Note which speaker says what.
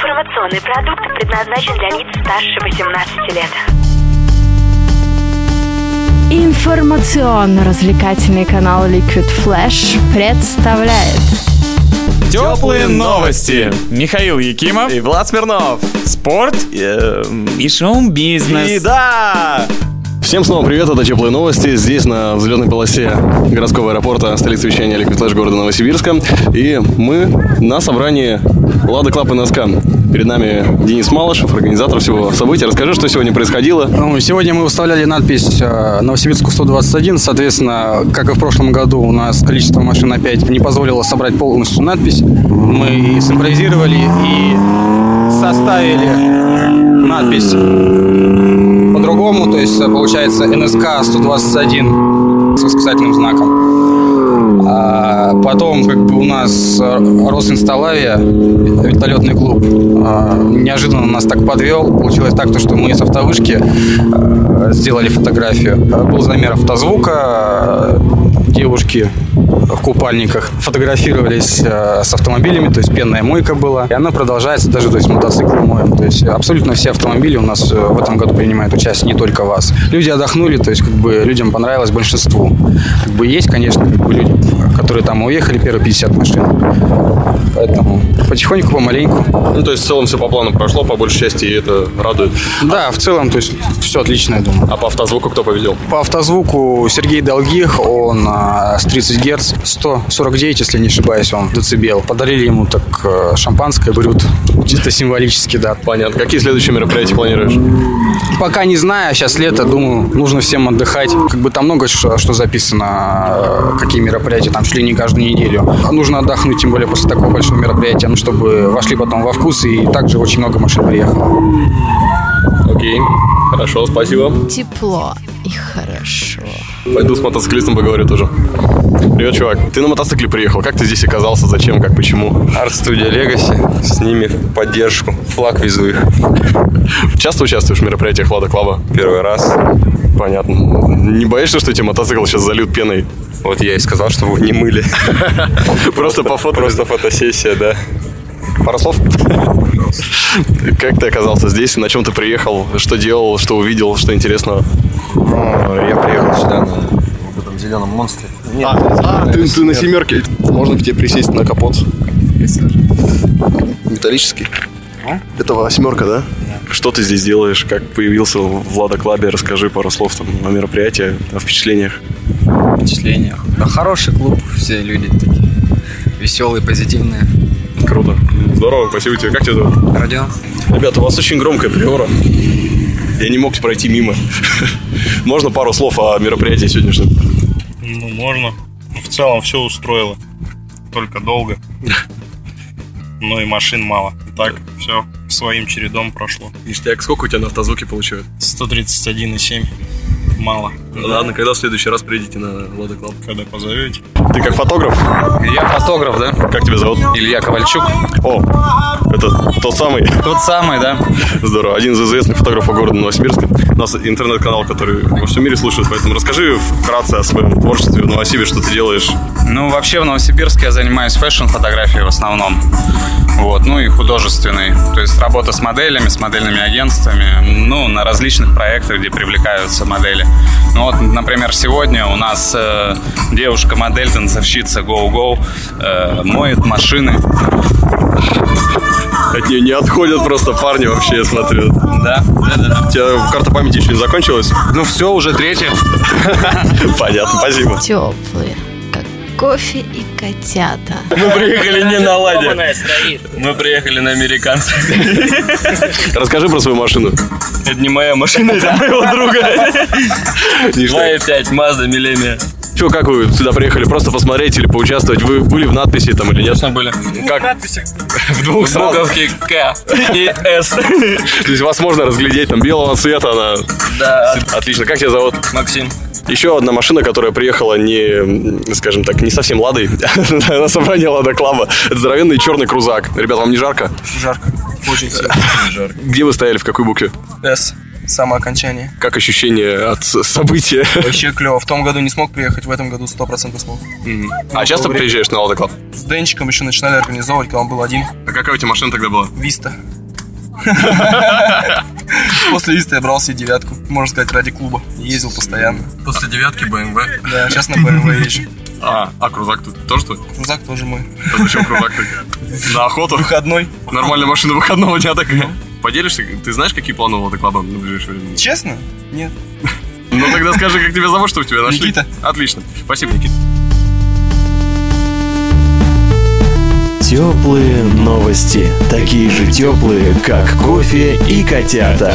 Speaker 1: Информационный продукт предназначен для лиц старше 18 лет.
Speaker 2: Информационно-развлекательный канал Liquid Flash представляет
Speaker 3: Теплые новости. Михаил Якимов.
Speaker 4: И Влад Смирнов.
Speaker 3: Спорт
Speaker 4: Эм,
Speaker 3: и шоу-бизнес.
Speaker 4: И да!
Speaker 5: Всем снова привет, это Теплые новости. Здесь на взлетной полосе городского аэропорта столицы вещания Liquid Flash города Новосибирска. И мы на собрании Лада Club НСК. Перед нами Денис Малышев, организатор всего события. Расскажи, что сегодня происходило.
Speaker 6: Ну, сегодня мы выставляли надпись э, Новосибирску 121. Соответственно, как и в прошлом году, у нас количество машин опять не позволило собрать полностью надпись. Мы сымпровизировали и составили надпись по-другому. То есть, э, получается, НСК 121 с восклицательным знаком. А потом, как бы у нас э, Росинсталавия, вертолетный клуб, а, неожиданно нас так подвел. Получилось так, то, что мы с автовышки э, сделали фотографию. Был замер автозвука, девушки в купальниках фотографировались э, с автомобилями, то есть пенная мойка была. И она продолжается даже, то есть мотоциклы моем. То есть абсолютно все автомобили у нас э, в этом году принимают участие, не только вас. Люди отдохнули, то есть как бы людям понравилось большинству. Как бы есть, конечно, как бы люди, которые там уехали, первые 50 машин. Поэтому потихоньку, помаленьку.
Speaker 5: Ну, то есть в целом все по плану прошло, по большей части, и это радует.
Speaker 6: Да, в целом, то есть все отлично, я думаю.
Speaker 5: А по автозвуку кто победил?
Speaker 6: По автозвуку Сергей Долгих, он а, с 30 Гц, 149, если не ошибаюсь, он децибел. Подарили ему так э, шампанское, брют, чисто символически, да.
Speaker 5: Понятно. Какие следующие мероприятия планируешь?
Speaker 6: Пока не знаю, сейчас лето, думаю, нужно всем отдыхать. Как бы там много что, что записано, э, какие мероприятия, там шли не каждую неделю. Нужно отдохнуть, тем более после такого большого мероприятия, ну, чтобы вошли потом во вкус, и также очень много машин приехало.
Speaker 5: Окей. Хорошо, спасибо.
Speaker 2: тепло и хорошо.
Speaker 5: Пойду с мотоциклистом поговорю тоже. Привет, чувак. Ты на мотоцикле приехал. Как ты здесь оказался? Зачем? Как? Почему?
Speaker 4: Арт-студия Legacy. С ними в поддержку. Флаг везу их.
Speaker 5: Часто участвуешь в мероприятиях Лада Клаба?
Speaker 4: Первый раз.
Speaker 5: Понятно. Не боишься, что эти мотоцикл сейчас зальют пеной?
Speaker 4: Вот я и сказал, чтобы вы не мыли.
Speaker 5: Просто по фото.
Speaker 4: Просто фотосессия, да.
Speaker 5: Пару слов? Как ты оказался здесь? На чем ты приехал? Что делал? Что увидел? Что интересного?
Speaker 7: Я приехал сюда на в этом зеленом монстре.
Speaker 5: А, ты, ты на семерке. Можно к тебе присесть на капот. Металлический. Это восьмерка, да? Что ты здесь делаешь? Как появился в Лада Клабе? Расскажи пару слов там о мероприятии, о впечатлениях.
Speaker 8: впечатлениях. Да, хороший клуб, все люди такие веселые, позитивные.
Speaker 5: Круто. Здорово, спасибо тебе. Как тебя зовут?
Speaker 8: Родион?
Speaker 5: Ребята, у вас очень громкая приора. Я не мог пройти мимо. Можно пару слов о мероприятии сегодняшнем?
Speaker 9: Ну, можно. В целом все устроило. Только долго. Ну и машин мало. Так все своим чередом прошло.
Speaker 5: Ништяк, сколько у тебя на автозвуке получают?
Speaker 9: 131,7. Мало.
Speaker 5: Ладно, когда в следующий раз приедете на Lada Club?
Speaker 9: Когда позовете.
Speaker 5: Ты как фотограф?
Speaker 6: Я фотограф, да?
Speaker 5: Как тебя зовут?
Speaker 6: Илья Ковальчук.
Speaker 5: О, это тот самый.
Speaker 6: Тот самый, да?
Speaker 5: Здорово. Один из известных фотографов города Новосибирска. У нас интернет-канал, который во всем мире слушают, поэтому расскажи вкратце о своем творчестве в Новосибе, что ты делаешь.
Speaker 6: Ну, вообще в Новосибирске я занимаюсь fashion-фотографией в основном. Вот, ну и художественной. То есть работа с моделями, с модельными агентствами, ну, на различных проектах, где привлекаются модели. Ну вот, например, сегодня у нас э, девушка-модель, танцовщица Go Go э, моет машины.
Speaker 5: От нее не отходят просто парни вообще, я смотрю.
Speaker 6: Да, да, да. да.
Speaker 5: У тебя карта памяти еще не закончилась?
Speaker 6: Ну все, уже третья.
Speaker 5: Понятно, спасибо.
Speaker 2: Теплые, как кофе и котята.
Speaker 4: Мы приехали не на Ладе. Мы приехали на американцев.
Speaker 5: Расскажи про свою машину.
Speaker 4: Это не моя машина, это моего друга. 2.5 Mazda Millennium.
Speaker 5: Че, как вы сюда приехали? Просто посмотреть или поучаствовать? Вы были в надписи там или нет?
Speaker 4: Конечно, были.
Speaker 5: Как? В двух
Speaker 4: В
Speaker 5: сразу.
Speaker 4: буковке К и С.
Speaker 5: То есть вас можно разглядеть, там белого цвета она.
Speaker 4: Да.
Speaker 5: Отлично. Как тебя зовут?
Speaker 4: Максим.
Speaker 5: Еще одна машина, которая приехала не, скажем так, не совсем ладой на собрание Лада Клаба. Это здоровенный черный крузак. Ребят, вам не жарко?
Speaker 4: Жарко. Очень сильно. Жарко.
Speaker 5: Где вы стояли, в какой букве?
Speaker 4: С.
Speaker 10: самое окончание.
Speaker 5: Как ощущение от события?
Speaker 10: Вообще клево. В том году не смог приехать, в этом году 100% смог.
Speaker 5: А часто приезжаешь на Lada Club?
Speaker 10: С Денчиком еще начинали организовывать, когда он был один.
Speaker 5: А какая у тебя машина тогда была?
Speaker 10: Виста. После Виста я брал себе девятку, можно сказать, ради клуба. Ездил постоянно.
Speaker 8: После девятки БМВ.
Speaker 10: Да, сейчас на BMW езжу.
Speaker 5: А, а крузак тут тоже твой?
Speaker 10: Крузак тоже мой.
Speaker 5: А зачем крузак так? На охоту?
Speaker 10: Выходной.
Speaker 5: Нормальная машина выходного дня такая. Поделишься? Ты знаешь, какие планы у Лада на ближайшее время?
Speaker 10: Честно? Нет.
Speaker 5: Ну тогда скажи, как тебя зовут, чтобы тебя нашли.
Speaker 10: Никита.
Speaker 5: Отлично. Спасибо, Никита.
Speaker 11: Теплые новости. Такие же теплые, как кофе и котята.